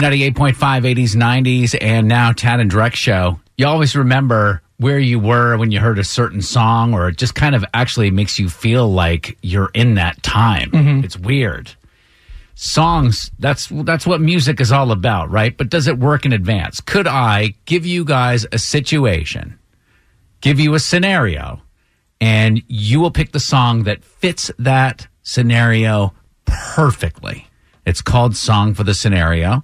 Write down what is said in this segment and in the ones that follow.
B98.5, 80s, 90s, and now Tad and Drex show. You always remember where you were when you heard a certain song, or it just kind of actually makes you feel like you're in that time. Mm-hmm. It's weird. Songs, that's that's what music is all about, right? But does it work in advance? Could I give you guys a situation, give you a scenario, and you will pick the song that fits that scenario perfectly. It's called Song for the Scenario.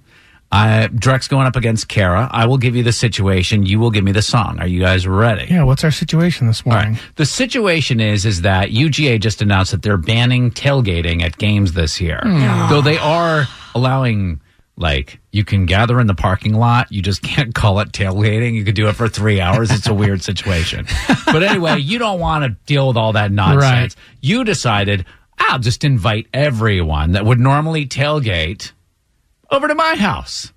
I, Drex going up against Kara. I will give you the situation. You will give me the song. Are you guys ready? Yeah, what's our situation this morning? right. The situation is is that UGA just announced that they're banning tailgating at games this year. Hmm. Though they are allowing like you can gather in the parking lot, you just can't call it tailgating. You could do it for 3 hours. It's a weird situation. But anyway, you don't want to deal with all that nonsense. Right. You decided I'll just invite everyone that would normally tailgate over to my house.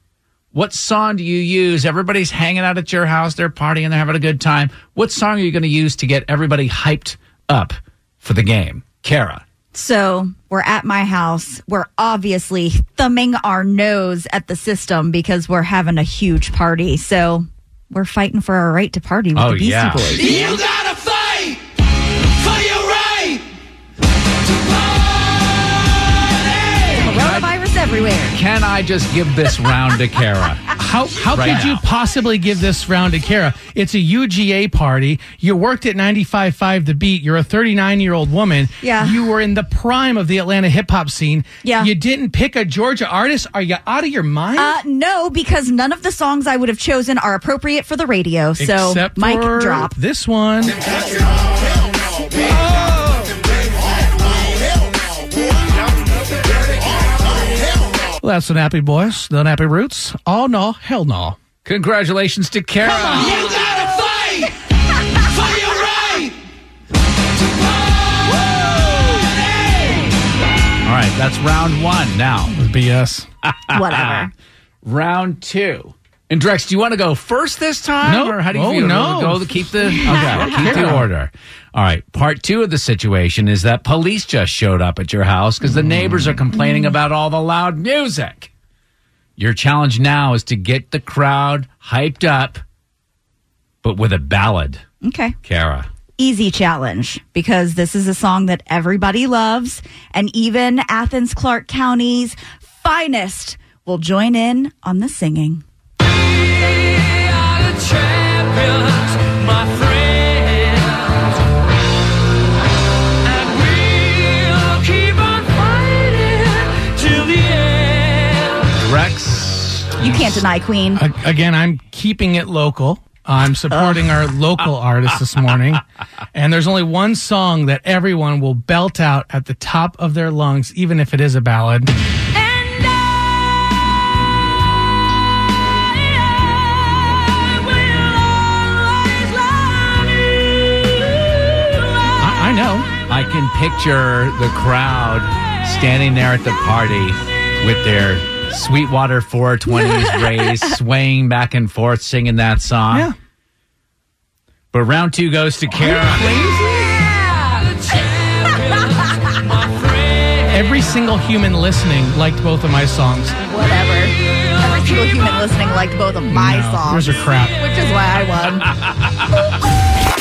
What song do you use? Everybody's hanging out at your house, they're partying, they're having a good time. What song are you going to use to get everybody hyped up for the game? Kara. So we're at my house. We're obviously thumbing our nose at the system because we're having a huge party. So we're fighting for our right to party with Oh, the Beastie yeah. Boys. Can I just give this round to Kara? How how Right could you possibly give this round to Kara? It's a UGA party. You worked at 95.5 The Beat. You're a 39 year old woman. Yeah. You were in the prime of the Atlanta hip hop scene. Yeah. You didn't pick a Georgia artist. Are you out of your mind? Uh, no, because none of the songs I would have chosen are appropriate for the radio. So, Except mic drop. this one. Well, that's the Nappy Boys, the Nappy Roots. Oh no, hell no. Congratulations to Kara. You gotta fight for your right to party. All right, that's round one. Now, BS. Whatever. round two. And Drex, do you want to go first this time? No. Or how do you Oh, feel? no. Go to keep the okay, keep the order. All right. Part two of the situation is that police just showed up at your house because the mm. neighbors are complaining about all the loud music. Your challenge now is to get the crowd hyped up, but with a ballad, Okay. Kara. Easy challenge because this is a song that everybody loves, and even Athens Clarke County's finest will join in on the singing. You can't deny Queen. Again, I'm keeping it local. I'm supporting our local artists this morning. And there's only one song that everyone will belt out at the top of their lungs, even if it is a ballad. Can picture the crowd standing there at the party with their Sweetwater 420s raised, swaying back and forth, singing that song. Yeah. But round two goes to Kara. Every single human listening liked both of my songs. Whatever. Every single human listening liked both of my No, songs, Yours are crap. which is why I won.